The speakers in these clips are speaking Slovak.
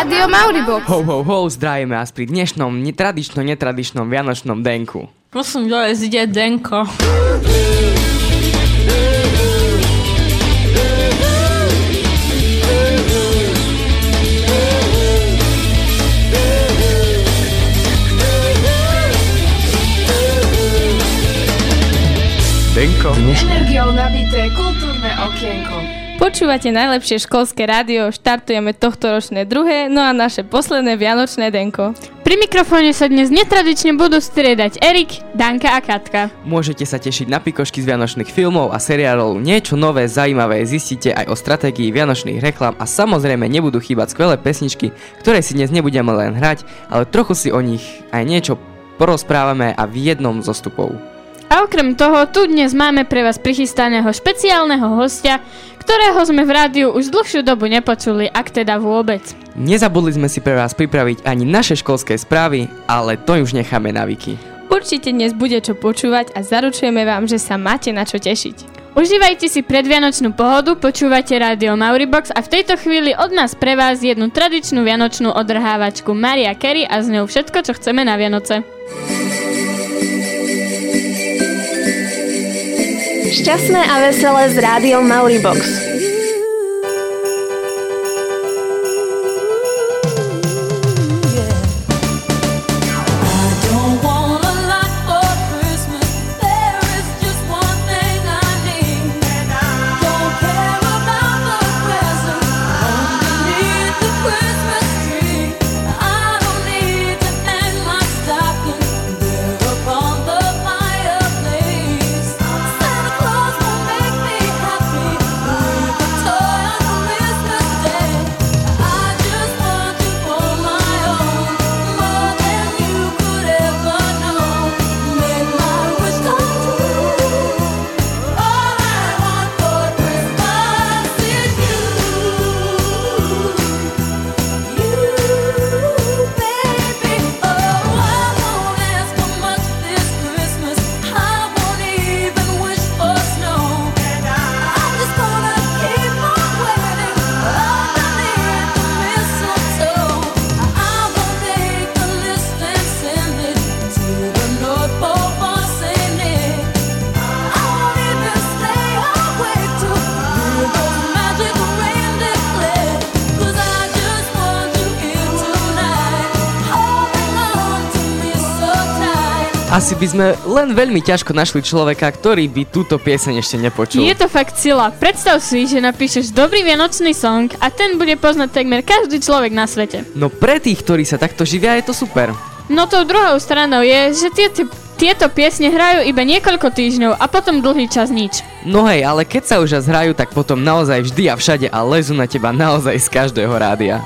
Rádio Mauribox. Ho, ho, ho, zdravíme vás pri dnešnom netradičnom, netradičnom vianočnom denku. Prosím, dole zide Denko. Denko. Energiou nabité kultúrne okienko. Počúvate najlepšie školské rádio, štartujeme tohto ročné druhé, no a naše posledné vianočné denko. Pri mikrofóne sa dnes netradične budú striedať Erik, Danka a Katka. Môžete sa tešiť na pikošky z vianočných filmov a seriálov, niečo nové, zaujímavé zistíte aj o stratégii vianočných reklám a samozrejme nebudú chýbať skvelé pesničky, ktoré si dnes nebudeme len hrať, ale trochu si o nich aj niečo porozprávame a v jednom zo stupov. A okrem toho, tu dnes máme pre vás prichystaného špeciálneho hostia, ktorého sme v rádiu už dlhšiu dobu nepočuli, ak teda vôbec. Nezabudli sme si pre vás pripraviť ani naše školské správy, ale to už necháme na Viki. Určite dnes bude čo počúvať a zaručujeme vám, že sa máte na čo tešiť. Užívajte si predvianočnú pohodu, počúvate rádio Mauribox a v tejto chvíli od nás pre vás jednu tradičnú vianočnú odrhávačku Maria Carey a z ňou všetko, čo chceme na Vianoce. Šťastné a veselé s rádiom Mauribox. Asi by sme len veľmi ťažko našli človeka, ktorý by túto pieseň ešte nepočul. Je to fakt sila. Predstav si, že napíšeš dobrý vianočný song a ten bude poznať takmer každý človek na svete. No pre tých, ktorí sa takto živia, je to super. No tou druhou stranou je, že tieto, tieto piesne hrajú iba niekoľko týždňov a potom dlhý čas nič. No hej, ale keď sa už hrajú, tak potom naozaj vždy a všade a lezú na teba naozaj z každého rádia.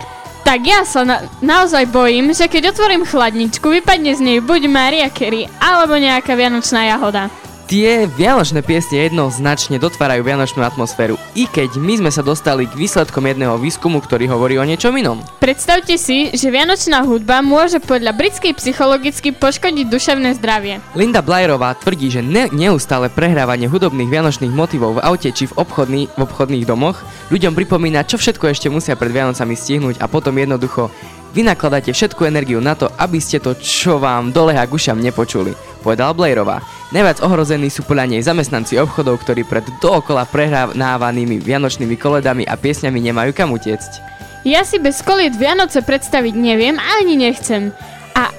Tak ja sa na, naozaj bojím, že keď otvorím chladničku, vypadne z nej buď Maria Carey alebo nejaká vianočná jahoda. Tie vianočné piesne jednoznačne dotvárajú vianočnú atmosféru, i keď my sme sa dostali k výsledkom jedného výskumu, ktorý hovorí o niečom inom. Predstavte si, že vianočná hudba môže podľa britskej psychologicky poškodiť duševné zdravie. Linda Blairová tvrdí, že ne- neustále prehrávanie hudobných vianočných motivov v aute či v, obchodný, v obchodných domoch ľuďom pripomína, čo všetko ešte musia pred Vianocami stihnúť a potom jednoducho vynakladáte všetku energiu na to, aby ste to, čo vám doleha k ušam nepočuli, povedala Blairová. Najviac ohrození sú podľa nej zamestnanci obchodov, ktorí pred dookola prehrávanými vianočnými koledami a piesňami nemajú kam utiecť. Ja si bez koliet Vianoce predstaviť neviem ani nechcem. A,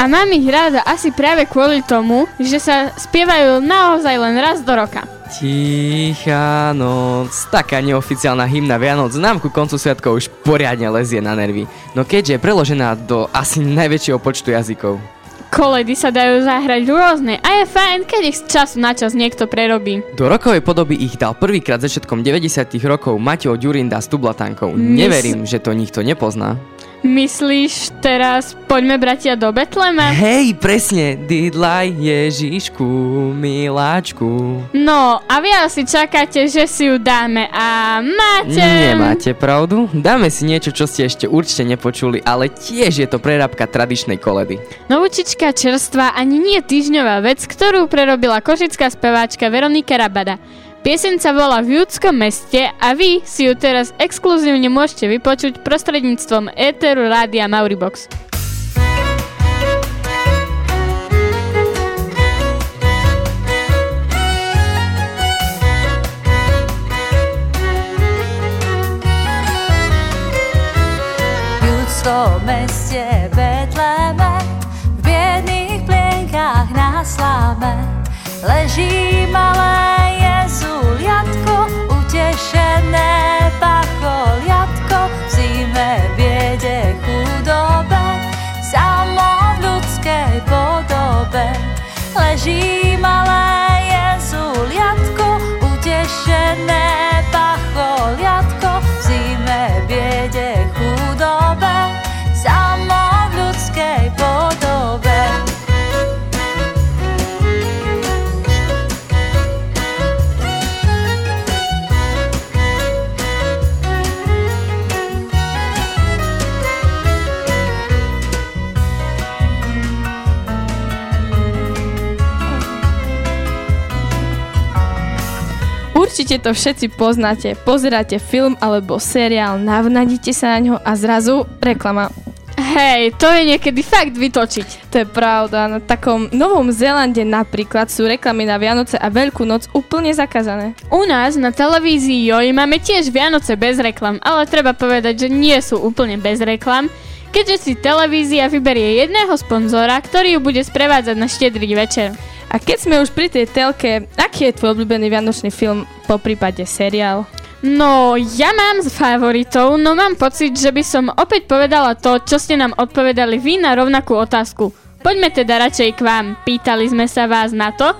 a mám ich ráda asi práve kvôli tomu, že sa spievajú naozaj len raz do roka. Tichá noc, taká neoficiálna hymna Vianoc nám ku koncu sviatkov už poriadne lezie na nervy. No keďže je preložená do asi najväčšieho počtu jazykov. Koledy sa dajú zahrať rôzne a je fajn, keď ich z času na čas niekto prerobí. Do rokovej podoby ich dal prvýkrát začiatkom 90 rokov Mateo Ďurinda s Tublatankou. Mys- Neverím, že to nikto nepozná. Myslíš teraz, poďme bratia do Betlema? Hej, presne, didlaj Ježišku, miláčku. No, a vy asi čakáte, že si ju dáme a máte... Nemáte pravdu? Dáme si niečo, čo ste ešte určite nepočuli, ale tiež je to prerábka tradičnej koledy. Novúčička čerstvá ani nie týždňová vec, ktorú prerobila košická speváčka Veronika Rabada. Pieseň sa volá V Judskom meste a vy si ju teraz exkluzívne môžete vypočuť prostredníctvom éteru rádia Mauribox. V judskom meste Betleme v biedných plienkách na sláme leží malé Jezuliatko, utešené pacholiatko v zime biede chudobe, samo v ľudskej podobe. Leží Určite to všetci poznáte. Pozeráte film alebo seriál, navnadíte sa na ňo a zrazu reklama. Hej, to je niekedy fakt vytočiť. To je pravda. Na takom Novom Zélande napríklad sú reklamy na Vianoce a Veľkú noc úplne zakázané. U nás na televízii Joj máme tiež Vianoce bez reklam, ale treba povedať, že nie sú úplne bez reklam, keďže si televízia vyberie jedného sponzora, ktorý ju bude sprevádzať na štedrý večer. A keď sme už pri tej telke, aký je tvoj obľúbený vianočný film, po prípade seriál? No, ja mám z favoritov, no mám pocit, že by som opäť povedala to, čo ste nám odpovedali vy na rovnakú otázku. Poďme teda radšej k vám. Pýtali sme sa vás na to,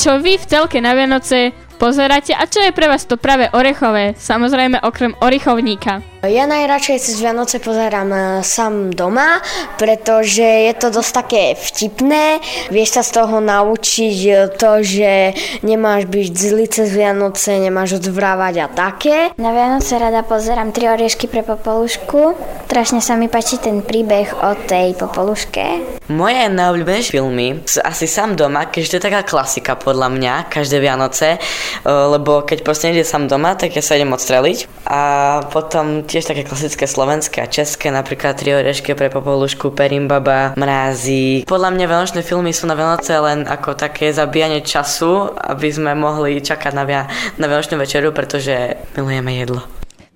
čo vy v telke na Vianoce pozeráte a čo je pre vás to práve orechové, samozrejme okrem orichovníka. Ja najradšej cez Vianoce pozerám e, sám doma, pretože je to dosť také vtipné. Vieš sa z toho naučiť e, to, že nemáš byť zlý cez Vianoce, nemáš odvrávať a také. Na Vianoce rada pozerám tri oriešky pre Popolušku. Strašne sa mi páči ten príbeh o tej Popoluške. Moje najobľúbenejšie filmy sú asi sám doma, keďže to je taká klasika podľa mňa, každé Vianoce, e, lebo keď proste nejde sám doma, tak ja sa idem odstreliť. A potom tiež také klasické slovenské a české, napríklad Tri orešky pre Popolušku, Perimbaba, Mrázi. Podľa mňa Vianočné filmy sú na Vianoce len ako také zabíjanie času, aby sme mohli čakať na, via- na Vianočnú večeru, pretože milujeme jedlo.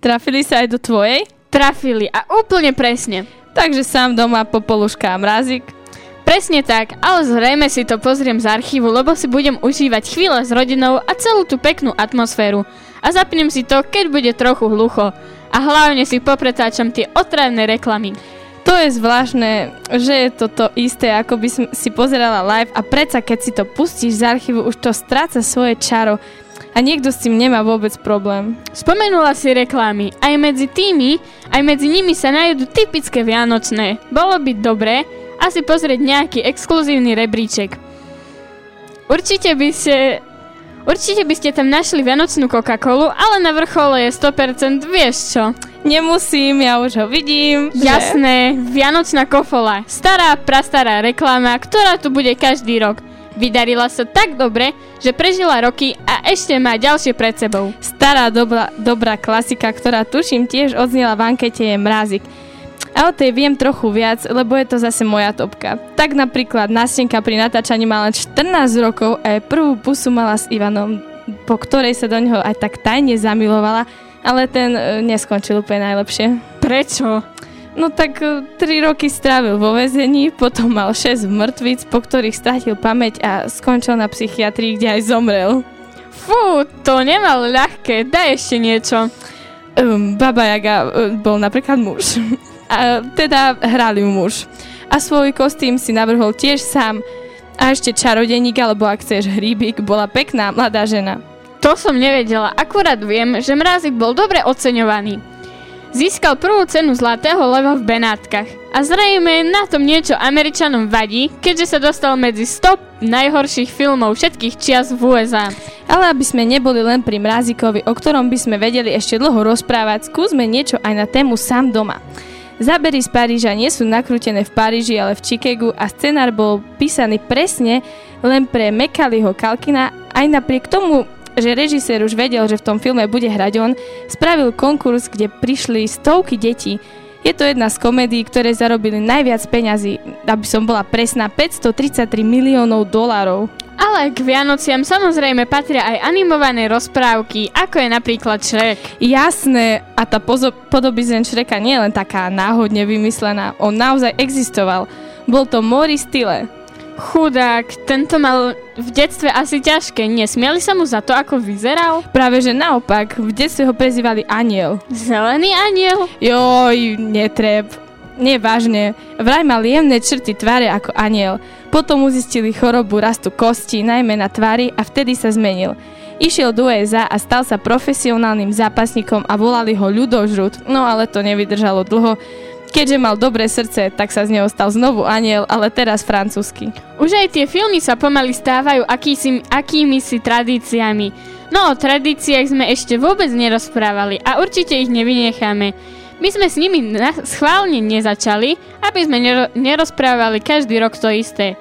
Trafili sa aj do tvojej? Trafili a úplne presne. Takže sám doma popoluška a mrázik. Presne tak, ale zrejme si to pozriem z archívu, lebo si budem užívať chvíle s rodinou a celú tú peknú atmosféru. A zapnem si to, keď bude trochu hlucho. A hlavne si popretáčam tie otravné reklamy. To je zvláštne, že je to to isté, ako by som si pozerala live a predsa keď si to pustíš z archívu, už to stráca svoje čaro a niekto s tým nemá vôbec problém. Spomenula si reklamy. Aj medzi tými, aj medzi nimi sa nájdú typické vianočné. Bolo by dobré asi pozrieť nejaký exkluzívny rebríček. Určite by ste... Určite by ste tam našli vianočnú Coca-Colu, ale na vrchole je 100% vieš čo. Nemusím, ja už ho vidím. že- Jasné, Vianočná kofola. Stará, prastará reklama, ktorá tu bude každý rok. Vydarila sa tak dobre, že prežila roky a ešte má ďalšie pred sebou. Stará dobrá, dobrá klasika, ktorá tuším tiež odznela v ankete je mrázik. A o tej viem trochu viac, lebo je to zase moja topka. Tak napríklad Nastenka pri natáčaní mala len 14 rokov a jej prvú pusu mala s Ivanom, po ktorej sa do neho aj tak tajne zamilovala, ale ten e, neskončil úplne najlepšie. Prečo? No tak 3 roky strávil vo väzení, potom mal 6 mŕtvic, po ktorých stratil pamäť a skončil na psychiatrii, kde aj zomrel. Fú, to nemal ľahké, daj ešte niečo. Um, Baba Jaga uh, bol napríklad muž. A teda hrali mu muž. A svoj kostým si navrhol tiež sám. A ešte čarodeník, alebo ak chceš hríbik, bola pekná mladá žena. To som nevedela, akurát viem, že Mrázik bol dobre oceňovaný. Získal prvú cenu Zlatého leva v Benátkach. A zrejme na tom niečo Američanom vadí, keďže sa dostal medzi 100 najhorších filmov všetkých čias v USA. Ale aby sme neboli len pri Mrázikovi, o ktorom by sme vedeli ešte dlho rozprávať, skúsme niečo aj na tému sám doma. Zábery z Paríža nie sú nakrútené v Paríži, ale v Chicagu a scenár bol písaný presne len pre Mekaliho Kalkina, aj napriek tomu že režisér už vedel, že v tom filme bude hrať on, spravil konkurs, kde prišli stovky detí. Je to jedna z komédií, ktoré zarobili najviac peňazí, aby som bola presná, 533 miliónov dolárov. Ale k Vianociam samozrejme patria aj animované rozprávky, ako je napríklad Shrek. Jasné, a tá pozo- podobizeň Šreka nie je len taká náhodne vymyslená, on naozaj existoval. Bol to Maurice Tille. Chudák, tento mal v detstve asi ťažké. Nesmieli sa mu za to, ako vyzeral? Práve že naopak, v detstve ho prezývali aniel. Zelený aniel? Joj, netreb. Nevážne. Vraj mal jemné črty tváre ako aniel. Potom mu zistili chorobu rastu kosti, najmä na tvári a vtedy sa zmenil. Išiel do USA a stal sa profesionálnym zápasníkom a volali ho ľudožrut, no ale to nevydržalo dlho. Keďže mal dobré srdce, tak sa z neho stal znovu aniel, ale teraz francúzsky. Už aj tie filmy sa pomaly stávajú akýsi, akými si tradíciami. No o tradíciách sme ešte vôbec nerozprávali a určite ich nevynecháme. My sme s nimi na- schválne nezačali, aby sme nero- nerozprávali každý rok to isté.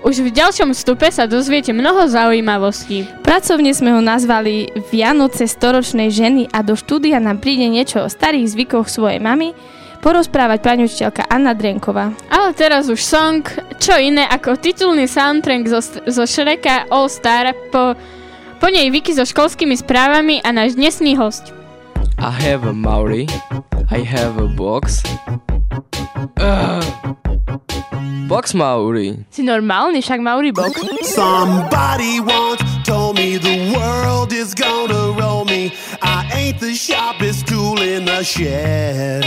Už v ďalšom vstupe sa dozviete mnoho zaujímavostí. Pracovne sme ho nazvali Vianoce storočnej ženy a do štúdia nám príde niečo o starých zvykoch svojej mamy, porozprávať pani učiteľka Anna Drenková. Ale teraz už song, čo iné ako titulný soundtrack zo, zo Shreka All Star, po, po nej Vicky so školskými správami a náš dnesný host. I have a Maori. I have a box. Ugh. Box Maori. Si normálny, však Mauri box. Somebody once told me the world is gonna roll me. I ain't the sharpest tool in the shed.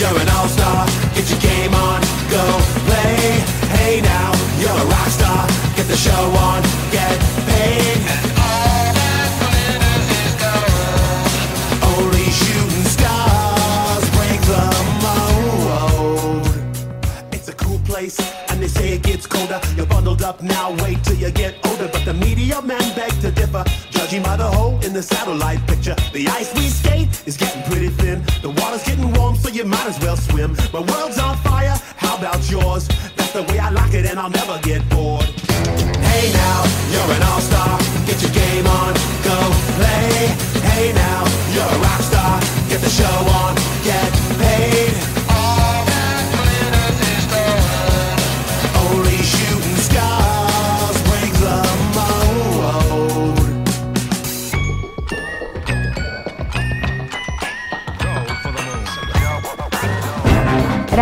you're an all-star. Get your game on, go play. Hey now, you're a rock star. Get the show on, get paid. All that's funny. Only shooting stars break the mold. It's a cool place, and they say it gets colder. You're bundled up now, wait till you get older. But the media men beg to differ, judging by the hole in the satellite picture. The ice we skate as well swim. My world's on fire, how about yours? That's the way I like it, and I'll never get bored.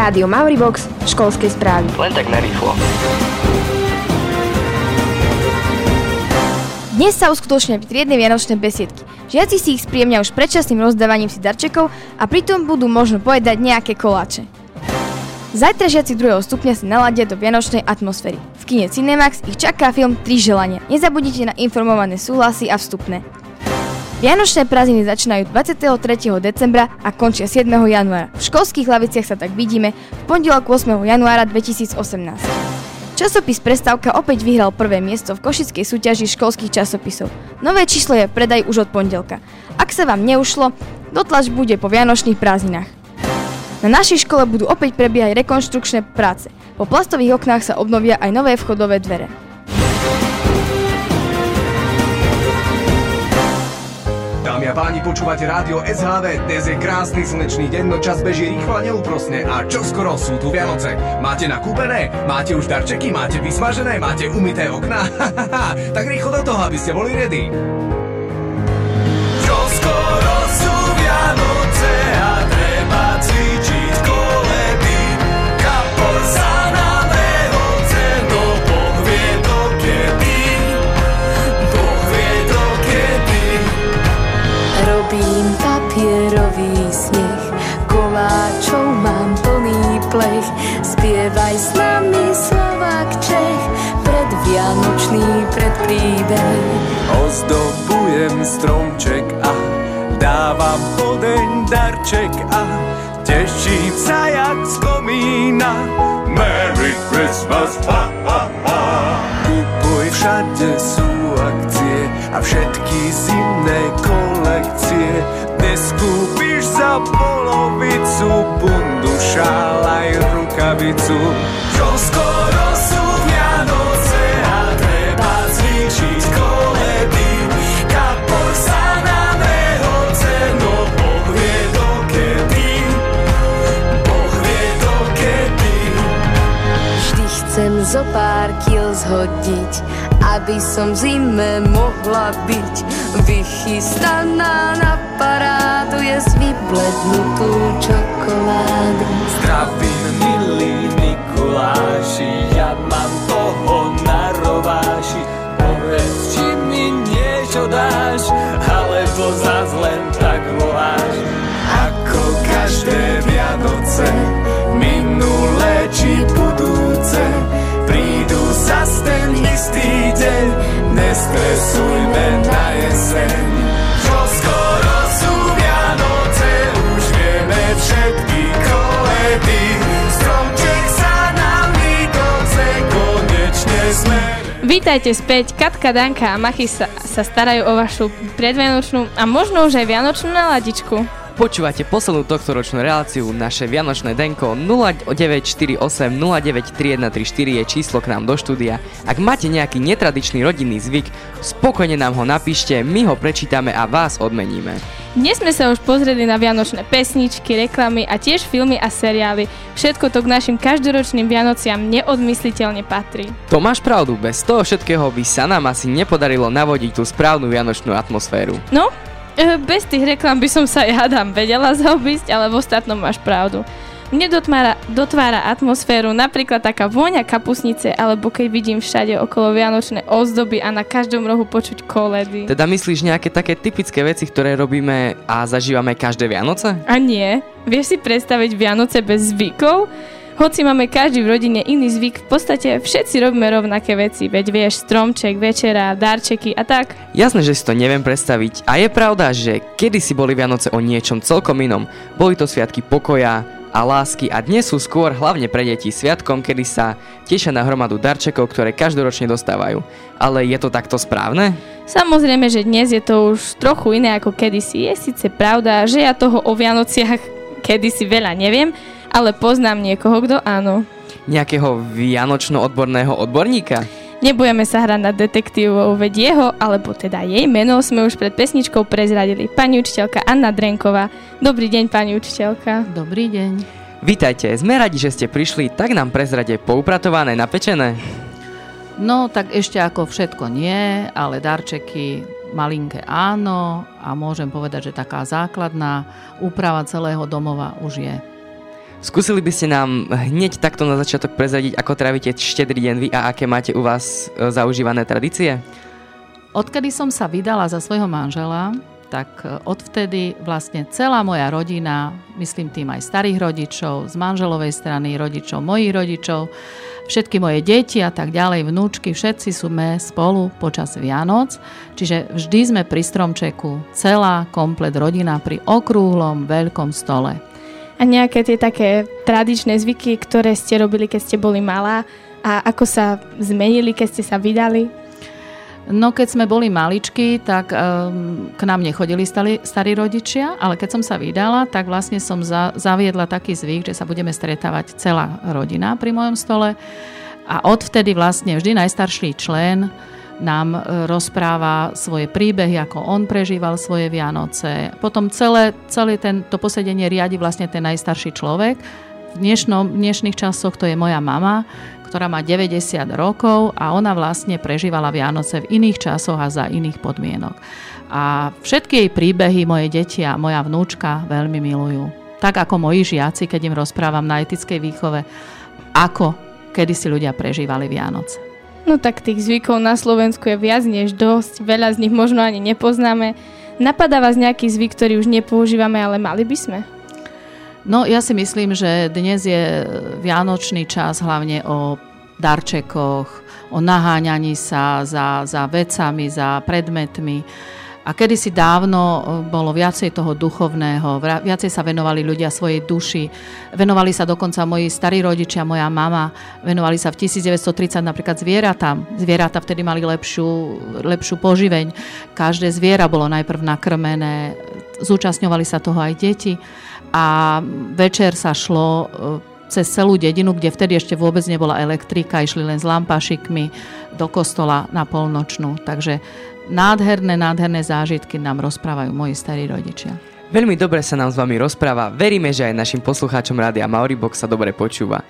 Rádio Mauribox, školské správy. Len tak narýchlo. Dnes sa uskutočnia triedne vianočné besiedky. Žiaci si ich spríjemňa už predčasným rozdávaním si darčekov a pritom budú možno povedať nejaké koláče. Zajtra žiaci druhého stupňa si naladia do vianočnej atmosféry. V kine Cinemax ich čaká film Tri želania. Nezabudnite na informované súhlasy a vstupné. Vianočné prázdniny začínajú 23. decembra a končia 7. januára. V školských laviciach sa tak vidíme v pondelok 8. januára 2018. Časopis Prestávka opäť vyhral prvé miesto v košickej súťaži školských časopisov. Nové číslo je predaj už od pondelka. Ak sa vám neušlo, dotlač bude po vianočných prázdninách. Na našej škole budú opäť prebiehať rekonštrukčné práce. Po plastových oknách sa obnovia aj nové vchodové dvere. Dámy a páni, počúvate rádio SHV. Dnes je krásny slnečný deň, no čas beží rýchlo a neúprosne. A čo skoro sú tu Vianoce. Máte nakúpené? Máte už darčeky? Máte vysmažené? Máte umité okná? tak rýchlo do toho, aby ste boli ready. Ozdobujem stromček a dávam podeň darček a teším sa jak z komína. Merry Christmas, ha, ha, ha. Kupuj, všade sú akcie a všetky zimné kolekcie. Dnes kúpiš za polovicu bundu, šál aj rukavicu. Čo skoro zhodiť, aby som zime mohla byť vychystaná na parádu, jesť vyblednutú čokoládu. Zdravím, milí Mikuláši, ja mám toho na rováši. Povedz, či mi niečo dáš, alebo zas len tak voláš. Ako každé Vianoce, minulé či budúce, zas ten istý deň, nestresujme na jeseň. Čo skoro sú Vianoce, už vieme všetky koledy. Stromček sa nám vykoce, konečne sme Vítajte späť, Katka, Danka a Machy sa, sa starajú o vašu predvianočnú a možno už aj vianočnú naladičku. Počúvate poslednú tohto ročnú reláciu, naše Vianočné denko 0948 093134 je číslo k nám do štúdia. Ak máte nejaký netradičný rodinný zvyk, spokojne nám ho napíšte, my ho prečítame a vás odmeníme. Dnes sme sa už pozreli na vianočné pesničky, reklamy a tiež filmy a seriály. Všetko to k našim každoročným Vianociam neodmysliteľne patrí. To máš pravdu, bez toho všetkého by sa nám asi nepodarilo navodiť tú správnu vianočnú atmosféru. No, bez tých reklam by som sa, ja hádam, vedela zaobísť, ale v ostatnom máš pravdu. Mne dotvára, dotvára atmosféru napríklad taká vôňa kapusnice, alebo keď vidím všade okolo vianočné ozdoby a na každom rohu počuť koledy. Teda myslíš nejaké také typické veci, ktoré robíme a zažívame každé Vianoce? A nie? Vieš si predstaviť Vianoce bez zvykov? Hoci máme každý v rodine iný zvyk, v podstate všetci robíme rovnaké veci, veď vieš, stromček, večera, darčeky a tak. Jasné, že si to neviem predstaviť. A je pravda, že kedysi boli Vianoce o niečom celkom inom. Boli to sviatky pokoja a lásky a dnes sú skôr hlavne pre deti sviatkom, kedy sa tešia na hromadu darčekov, ktoré každoročne dostávajú. Ale je to takto správne? Samozrejme, že dnes je to už trochu iné ako kedysi. Je síce pravda, že ja toho o Vianociach kedysi veľa neviem, ale poznám niekoho, kto áno. Nejakého vianočno-odborného odborníka? Nebudeme sa hrať na detektívov, veď jeho, alebo teda jej meno sme už pred pesničkou prezradili. Pani učiteľka Anna Drenková. Dobrý deň, pani učiteľka. Dobrý deň. Vítajte, sme radi, že ste prišli, tak nám prezrade poupratované, napečené. No, tak ešte ako všetko nie, ale darčeky malinké áno a môžem povedať, že taká základná úprava celého domova už je. Skúsili by ste nám hneď takto na začiatok prezradiť, ako trávite štedrý deň vy a aké máte u vás e, zaužívané tradície? Odkedy som sa vydala za svojho manžela, tak e, odvtedy vlastne celá moja rodina, myslím tým aj starých rodičov, z manželovej strany, rodičov, mojich rodičov, všetky moje deti a tak ďalej, vnúčky, všetci sme spolu počas Vianoc, čiže vždy sme pri stromčeku, celá komplet rodina pri okrúhlom veľkom stole. A nejaké tie také tradičné zvyky, ktoré ste robili, keď ste boli malá a ako sa zmenili, keď ste sa vydali? No keď sme boli maličky, tak um, k nám nechodili stali, starí rodičia, ale keď som sa vydala, tak vlastne som za, zaviedla taký zvyk, že sa budeme stretávať celá rodina pri mojom stole a odvtedy vlastne vždy najstarší člen nám e, rozpráva svoje príbehy, ako on prežíval svoje Vianoce. Potom celé, celé to posedenie riadi vlastne ten najstarší človek. V dnešnom, dnešných časoch to je moja mama, ktorá má 90 rokov a ona vlastne prežívala Vianoce v iných časoch a za iných podmienok. A všetky jej príbehy moje deti a moja vnúčka veľmi milujú. Tak ako moji žiaci, keď im rozprávam na etickej výchove, ako kedy si ľudia prežívali Vianoce. No tak tých zvykov na Slovensku je viac než dosť, veľa z nich možno ani nepoznáme. Napadá vás nejaký zvyk, ktorý už nepoužívame, ale mali by sme? No ja si myslím, že dnes je vianočný čas hlavne o darčekoch, o naháňaní sa za, za vecami, za predmetmi. A kedysi dávno e, bolo viacej toho duchovného, viacej sa venovali ľudia svojej duši, venovali sa dokonca moji starí rodičia, moja mama, venovali sa v 1930 napríklad zvieratám. Zvieratá vtedy mali lepšiu, lepšiu poživeň. Každé zviera bolo najprv nakrmené, zúčastňovali sa toho aj deti a večer sa šlo e, cez celú dedinu, kde vtedy ešte vôbec nebola elektrika, išli len s lampašikmi do kostola na polnočnú. Takže nádherné, nádherné zážitky nám rozprávajú moji starí rodičia. Veľmi dobre sa nám s vami rozpráva, veríme, že aj našim poslucháčom rádia Mauribox sa dobre počúva.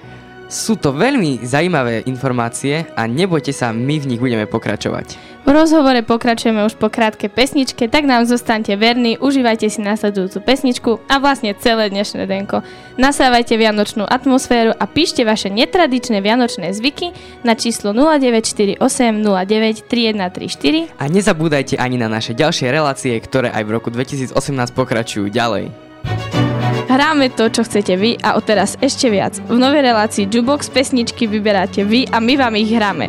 Sú to veľmi zaujímavé informácie a nebojte sa, my v nich budeme pokračovať. V rozhovore pokračujeme už po krátkej pesničke, tak nám zostaňte verní, užívajte si nasledujúcu pesničku a vlastne celé dnešné denko. Nasávajte vianočnú atmosféru a píšte vaše netradičné vianočné zvyky na číslo 0948 09 3134 A nezabúdajte ani na naše ďalšie relácie, ktoré aj v roku 2018 pokračujú ďalej. Hráme to, čo chcete vy a odteraz ešte viac. V novej relácii Jukebox pesničky vyberáte vy a my vám ich hráme.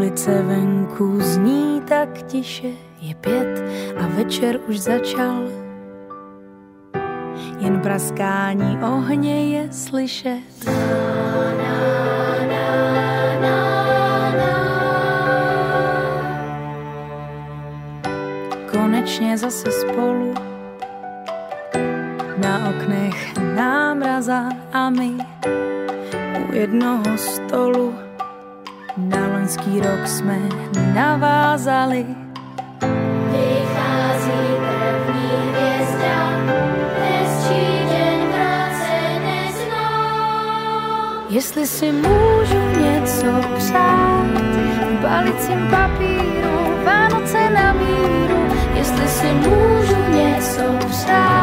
ulice venku zní tak tiše, je pět a večer už začal. Jen praskání ohně je slyšet. Konečně zase spolu na oknech námraza a my u jednoho stolu na loňský rok jsme navázali. Vychází první hvězda, hezčí den práce nezná. Jestli si můžu něco přát, v balicím papíru, Vánoce na míru. Jestli si můžu něco přát,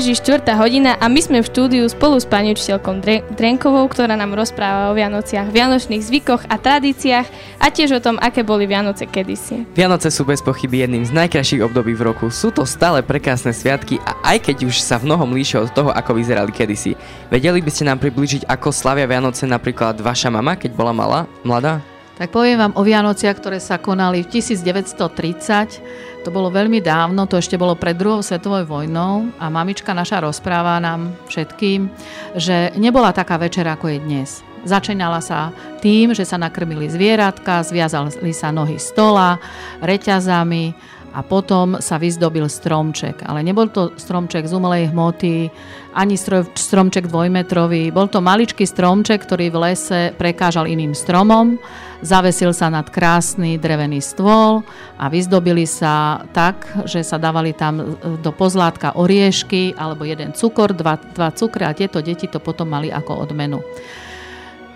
beží 4. hodina a my sme v štúdiu spolu s pani učiteľkou Dre- Drenkovou, ktorá nám rozpráva o Vianociach, vianočných zvykoch a tradíciách a tiež o tom, aké boli Vianoce kedysi. Vianoce sú bez pochyby jedným z najkrajších období v roku. Sú to stále prekrásne sviatky a aj keď už sa v mnohom líšia od toho, ako vyzerali kedysi. Vedeli by ste nám približiť, ako slavia Vianoce napríklad vaša mama, keď bola malá, mladá? Tak poviem vám o Vianociach, ktoré sa konali v 1930. To bolo veľmi dávno, to ešte bolo pred druhou svetovou vojnou a mamička naša rozpráva nám všetkým, že nebola taká večer, ako je dnes. Začínala sa tým, že sa nakrmili zvieratka, zviazali sa nohy stola, reťazami a potom sa vyzdobil stromček. Ale nebol to stromček z umelej hmoty, ani stromček dvojmetrový. Bol to maličký stromček, ktorý v lese prekážal iným stromom. Zavesil sa nad krásny drevený stôl a vyzdobili sa tak, že sa dávali tam e, do pozlátka oriešky alebo jeden cukor, dva, dva cukre a tieto deti to potom mali ako odmenu.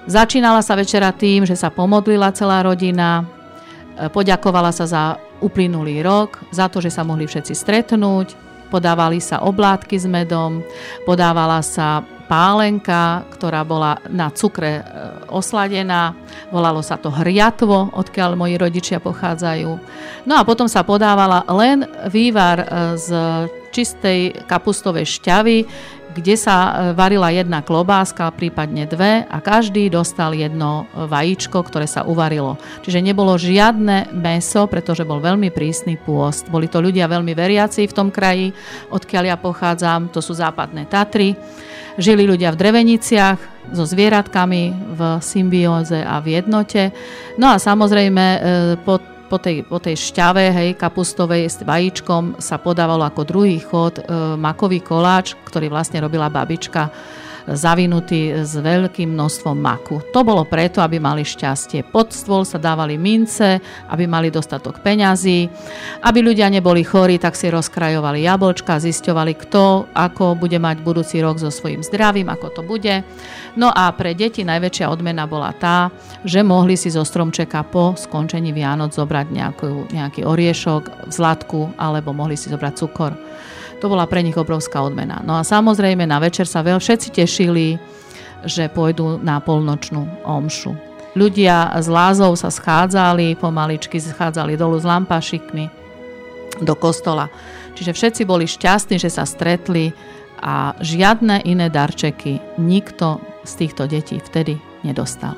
Začínala sa večera tým, že sa pomodlila celá rodina, e, poďakovala sa za uplynulý rok, za to, že sa mohli všetci stretnúť, podávali sa oblátky s medom, podávala sa pálenka, ktorá bola na cukre e, osladená. Volalo sa to hriatvo, odkiaľ moji rodičia pochádzajú. No a potom sa podávala len vývar e, z čistej kapustovej šťavy, kde sa e, varila jedna klobáska, prípadne dve a každý dostal jedno e, vajíčko, ktoré sa uvarilo. Čiže nebolo žiadne meso, pretože bol veľmi prísny pôst. Boli to ľudia veľmi veriaci v tom kraji, odkiaľ ja pochádzam, to sú západné Tatry. Žili ľudia v dreveniciach so zvieratkami v symbióze a v jednote. No a samozrejme e, po tej, po tej šťave, hej, kapustovej s vajíčkom sa podávalo ako druhý chod e, makový koláč, ktorý vlastne robila babička zavinutý s veľkým množstvom maku. To bolo preto, aby mali šťastie. Pod stôl sa dávali mince, aby mali dostatok peňazí. Aby ľudia neboli chorí, tak si rozkrajovali jablčka, zisťovali, kto ako bude mať budúci rok so svojím zdravím, ako to bude. No a pre deti najväčšia odmena bola tá, že mohli si zo stromčeka po skončení Vianoc zobrať nejakú, nejaký oriešok zlatku alebo mohli si zobrať cukor. To bola pre nich obrovská odmena. No a samozrejme na večer sa veľ všetci tešili, že pôjdu na polnočnú omšu. Ľudia z lázov sa schádzali, pomaličky schádzali dolu s lampašikmi do kostola. Čiže všetci boli šťastní, že sa stretli a žiadne iné darčeky nikto z týchto detí vtedy nedostal.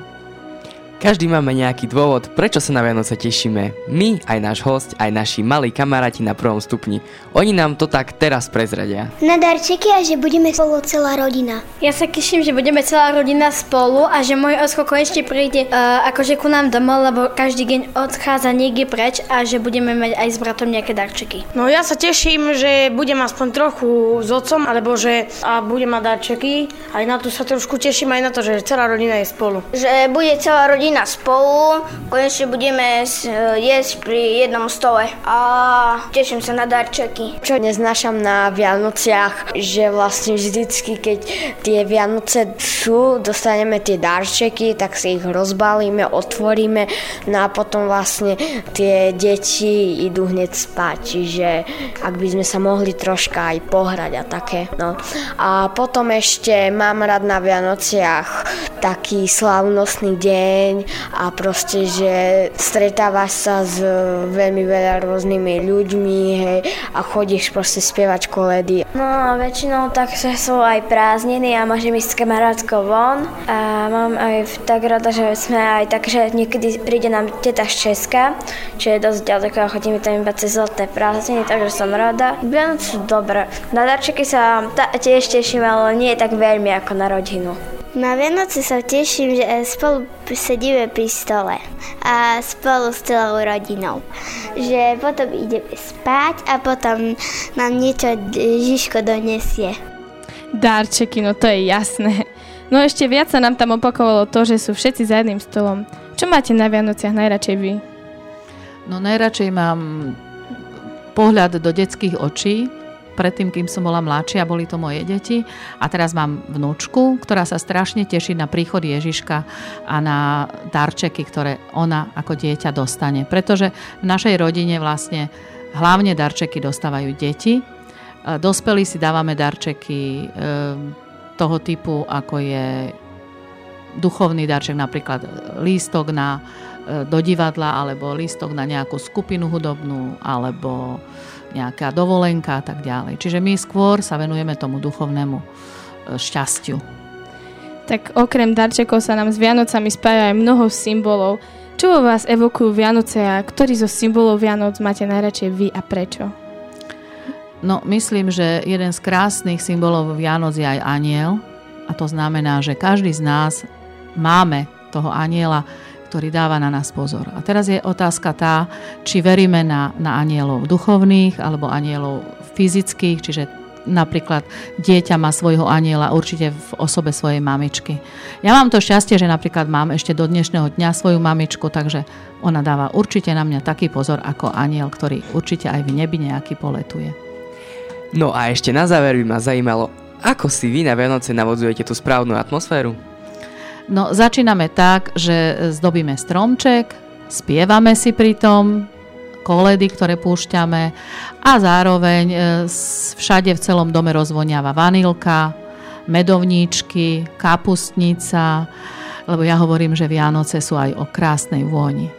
Každý máme nejaký dôvod, prečo sa na Vianoce tešíme. My, aj náš host, aj naši malí kamaráti na prvom stupni. Oni nám to tak teraz prezradia. Na darčeky a že budeme spolu celá rodina. Ja sa teším, že budeme celá rodina spolu a že môj osko konečne príde uh, akože ku nám domov, lebo každý deň odchádza niekde preč a že budeme mať aj s bratom nejaké darčeky. No ja sa teším, že budem aspoň trochu s otcom, alebo že a budem mať darčeky. Aj na to sa trošku teším, aj na to, že celá rodina je spolu. Že bude celá rodina spolu, konečne budeme s- jesť pri jednom stole a teším sa na darčeky. Čo neznášam na Vianociach, že vlastne vždycky, keď tie Vianoce sú, dostaneme tie darčeky, tak si ich rozbalíme, otvoríme, no a potom vlastne tie deti idú hneď spať, čiže ak by sme sa mohli troška aj pohrať a také, no. A potom ešte mám rád na Vianociach taký slavnostný deň a proste, že stretávaš sa s veľmi veľa rôznymi ľuďmi, hej, a chodíš proste spievať koledy. No väčšinou tak že sú aj prázdniny a môžem ísť s kamarátkou von. A mám aj tak rada, že sme aj tak, že niekedy príde nám teta z Česka, čo je dosť ďaleko a chodíme tam iba cez letné prázdniny, takže som rada. Vianoce sú dobré. Na darčeky sa tiež teším, ale nie tak veľmi ako na rodinu. Na Vianoce sa teším, že spolu sedíme pri stole a spolu s celou rodinou. Že potom ideme spať a potom nám niečo Žižko donesie. Darčeky, no to je jasné. No ešte viac sa nám tam opakovalo to, že sú všetci za jedným stolom. Čo máte na Vianociach najradšej vy? No najradšej mám pohľad do detských očí, predtým, kým som bola mladšia, boli to moje deti. A teraz mám vnúčku, ktorá sa strašne teší na príchod Ježiška a na darčeky, ktoré ona ako dieťa dostane. Pretože v našej rodine vlastne hlavne darčeky dostávajú deti. E, Dospelí si dávame darčeky e, toho typu, ako je duchovný darček, napríklad lístok na, e, do divadla, alebo lístok na nejakú skupinu hudobnú, alebo nejaká dovolenka a tak ďalej. Čiže my skôr sa venujeme tomu duchovnému e, šťastiu. Tak okrem darčekov sa nám s Vianocami spája aj mnoho symbolov. Čo vo vás evokujú Vianoce a ktorý zo symbolov Vianoc máte najradšej vy a prečo? No, myslím, že jeden z krásnych symbolov Vianoc je aj aniel. A to znamená, že každý z nás máme toho aniela, ktorý dáva na nás pozor. A teraz je otázka tá, či veríme na, na anielov duchovných alebo anielov fyzických, čiže napríklad dieťa má svojho aniela určite v osobe svojej mamičky. Ja mám to šťastie, že napríklad mám ešte do dnešného dňa svoju mamičku, takže ona dáva určite na mňa taký pozor ako aniel, ktorý určite aj v nebi nejaký poletuje. No a ešte na záver by ma zajímalo, ako si vy na Vianoce navodzujete tú správnu atmosféru? No, začíname tak, že zdobíme stromček, spievame si pri tom koledy, ktoré púšťame a zároveň e, všade v celom dome rozvoniava vanilka medovníčky, kapustnica, lebo ja hovorím, že Vianoce sú aj o krásnej vôni.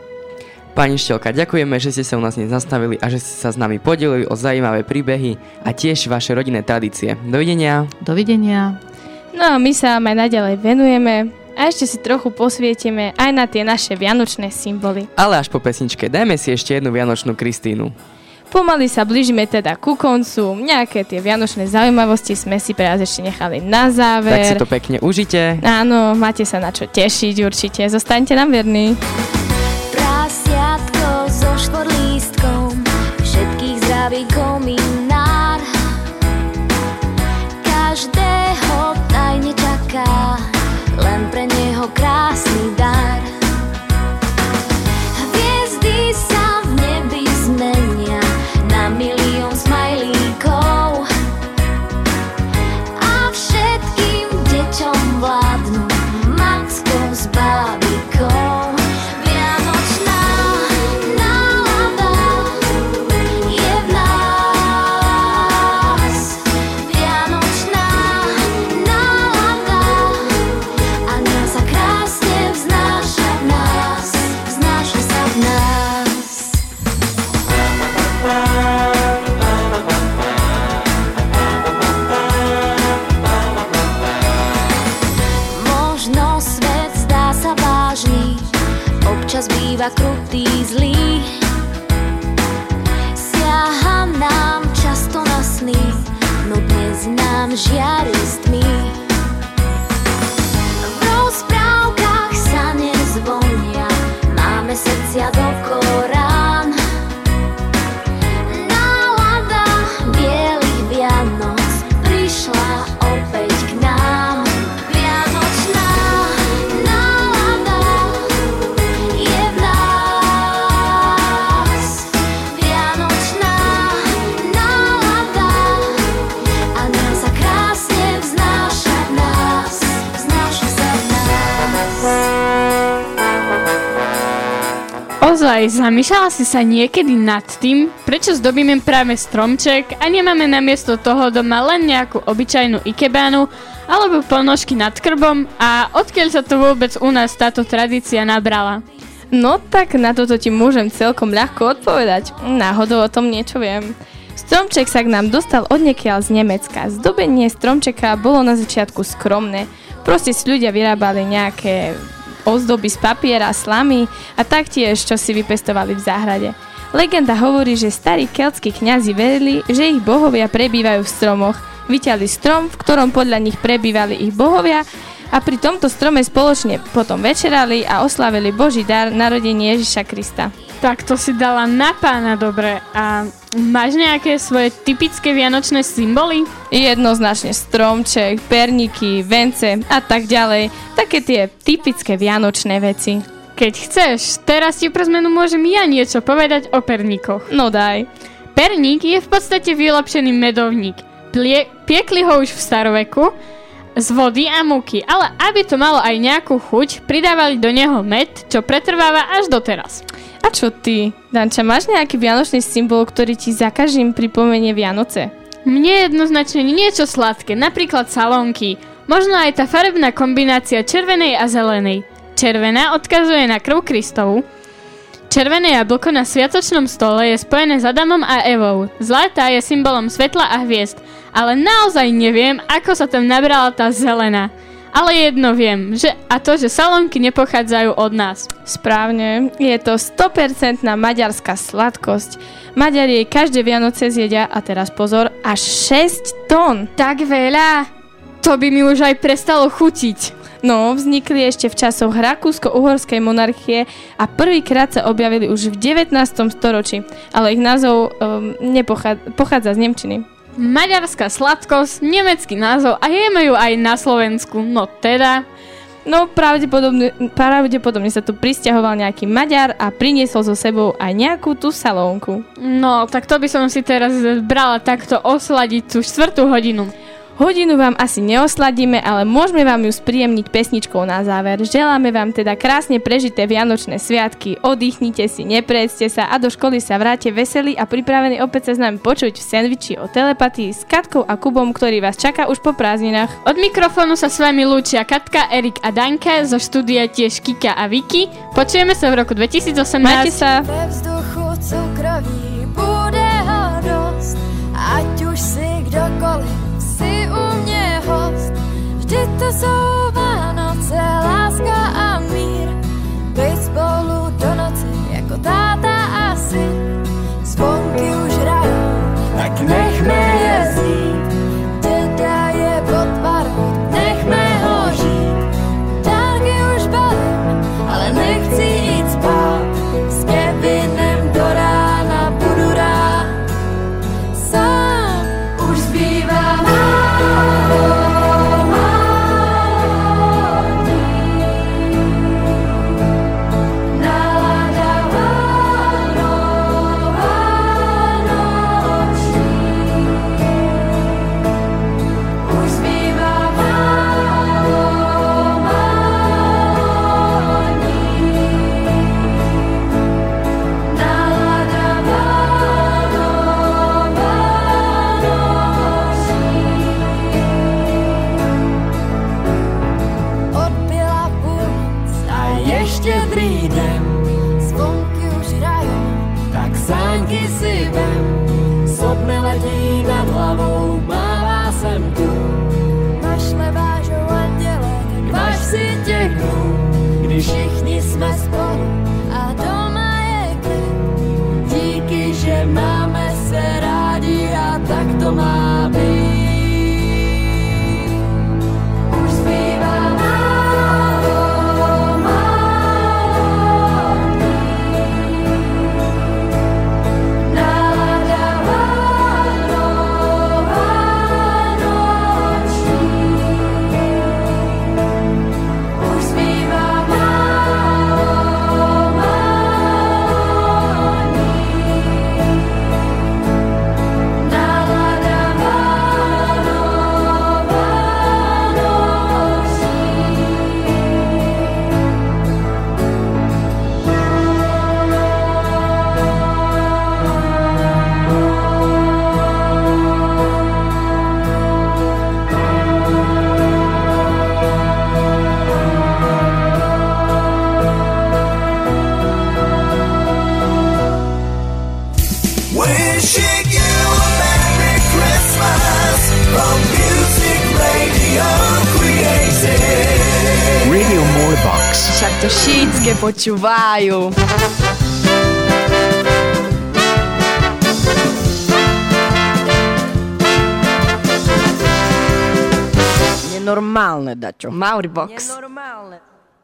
Pani Štelka, ďakujeme, že ste sa u nás dnes zastavili a že ste sa s nami podelili o zaujímavé príbehy a tiež vaše rodinné tradície. Dovidenia. Dovidenia. No a my sa vám aj naďalej venujeme a ešte si trochu posvietime aj na tie naše vianočné symboly. Ale až po pesničke dajme si ešte jednu Vianočnú Kristínu. Pomaly sa blížime teda ku koncu. Nejaké tie vianočné zaujímavosti sme si pre vás ešte nechali na záver. Tak si to pekne užite. Áno, máte sa na čo tešiť určite. Zostaňte nám verní. Prasiatko so štvorlístkom, všetkých zdraví kominár. Ozaj, zamýšľala si sa niekedy nad tým, prečo zdobíme práve stromček a nemáme namiesto toho doma len nejakú obyčajnú ikebánu alebo ponožky nad krbom a odkiaľ sa to vôbec u nás táto tradícia nabrala? No tak na toto ti môžem celkom ľahko odpovedať. Náhodou o tom niečo viem. Stromček sa k nám dostal odniekiaľ z Nemecka. Zdobenie stromčeka bolo na začiatku skromné. Proste si ľudia vyrábali nejaké ozdoby z papiera, slamy a taktiež, čo si vypestovali v záhrade. Legenda hovorí, že starí keltskí kňazi verili, že ich bohovia prebývajú v stromoch. Vyťali strom, v ktorom podľa nich prebývali ich bohovia a pri tomto strome spoločne potom večerali a oslavili Boží dar narodenie Ježiša Krista. Tak to si dala na pána dobre. A máš nejaké svoje typické vianočné symboly? Jednoznačne stromček, perníky, vence a tak ďalej. Také tie typické vianočné veci. Keď chceš, teraz ti pre zmenu môžem ja niečo povedať o perníkoch. No daj. Perník je v podstate vylepšený medovník. Plie- piekli ho už v staroveku z vody a múky, ale aby to malo aj nejakú chuť, pridávali do neho med, čo pretrváva až doteraz. A čo ty? Danča, máš nejaký vianočný symbol, ktorý ti za každým pripomenie Vianoce? Mne jednoznačne niečo sladké, napríklad salónky. Možno aj tá farebná kombinácia červenej a zelenej. Červená odkazuje na krv Kristovu. Červené jablko na sviatočnom stole je spojené s Adamom a Evou. Zlatá je symbolom svetla a hviezd. Ale naozaj neviem, ako sa tam nabrala tá zelená. Ale jedno viem, že a to, že salónky nepochádzajú od nás. Správne, je to 100% maďarská sladkosť. Maďari jej každé Vianoce zjedia, a teraz pozor, až 6 tón. Tak veľa? To by mi už aj prestalo chutiť. No, vznikli ešte v časoch Rakúsko-Uhorskej monarchie a prvýkrát sa objavili už v 19. storočí, ale ich názov um, nepochádza, pochádza z Nemčiny. Maďarská sladkosť, nemecký názov a jeme ju aj na Slovensku. No teda, No pravdepodobne, pravdepodobne sa tu pristahoval nejaký Maďar a priniesol so sebou aj nejakú tú salónku. no tak to by som si teraz brala takto osladiť tú štvrtú hodinu. Hodinu vám asi neosladíme, ale môžeme vám ju spríjemniť pesničkou na záver. Želáme vám teda krásne prežité Vianočné sviatky, oddychnite si, neprejste sa a do školy sa vráte veselí a pripravení opäť sa s nami počuť v sendviči o telepatii s Katkou a Kubom, ktorý vás čaká už po prázdninách. Od mikrofónu sa s vami lúčia Katka, Erik a Danka, zo štúdia tiež Kika a Vicky. Počujeme sa v roku 2018. Majte sa. Vždy to počúvajú. Nenormálne, dačo. Mauribox. Nenormálne.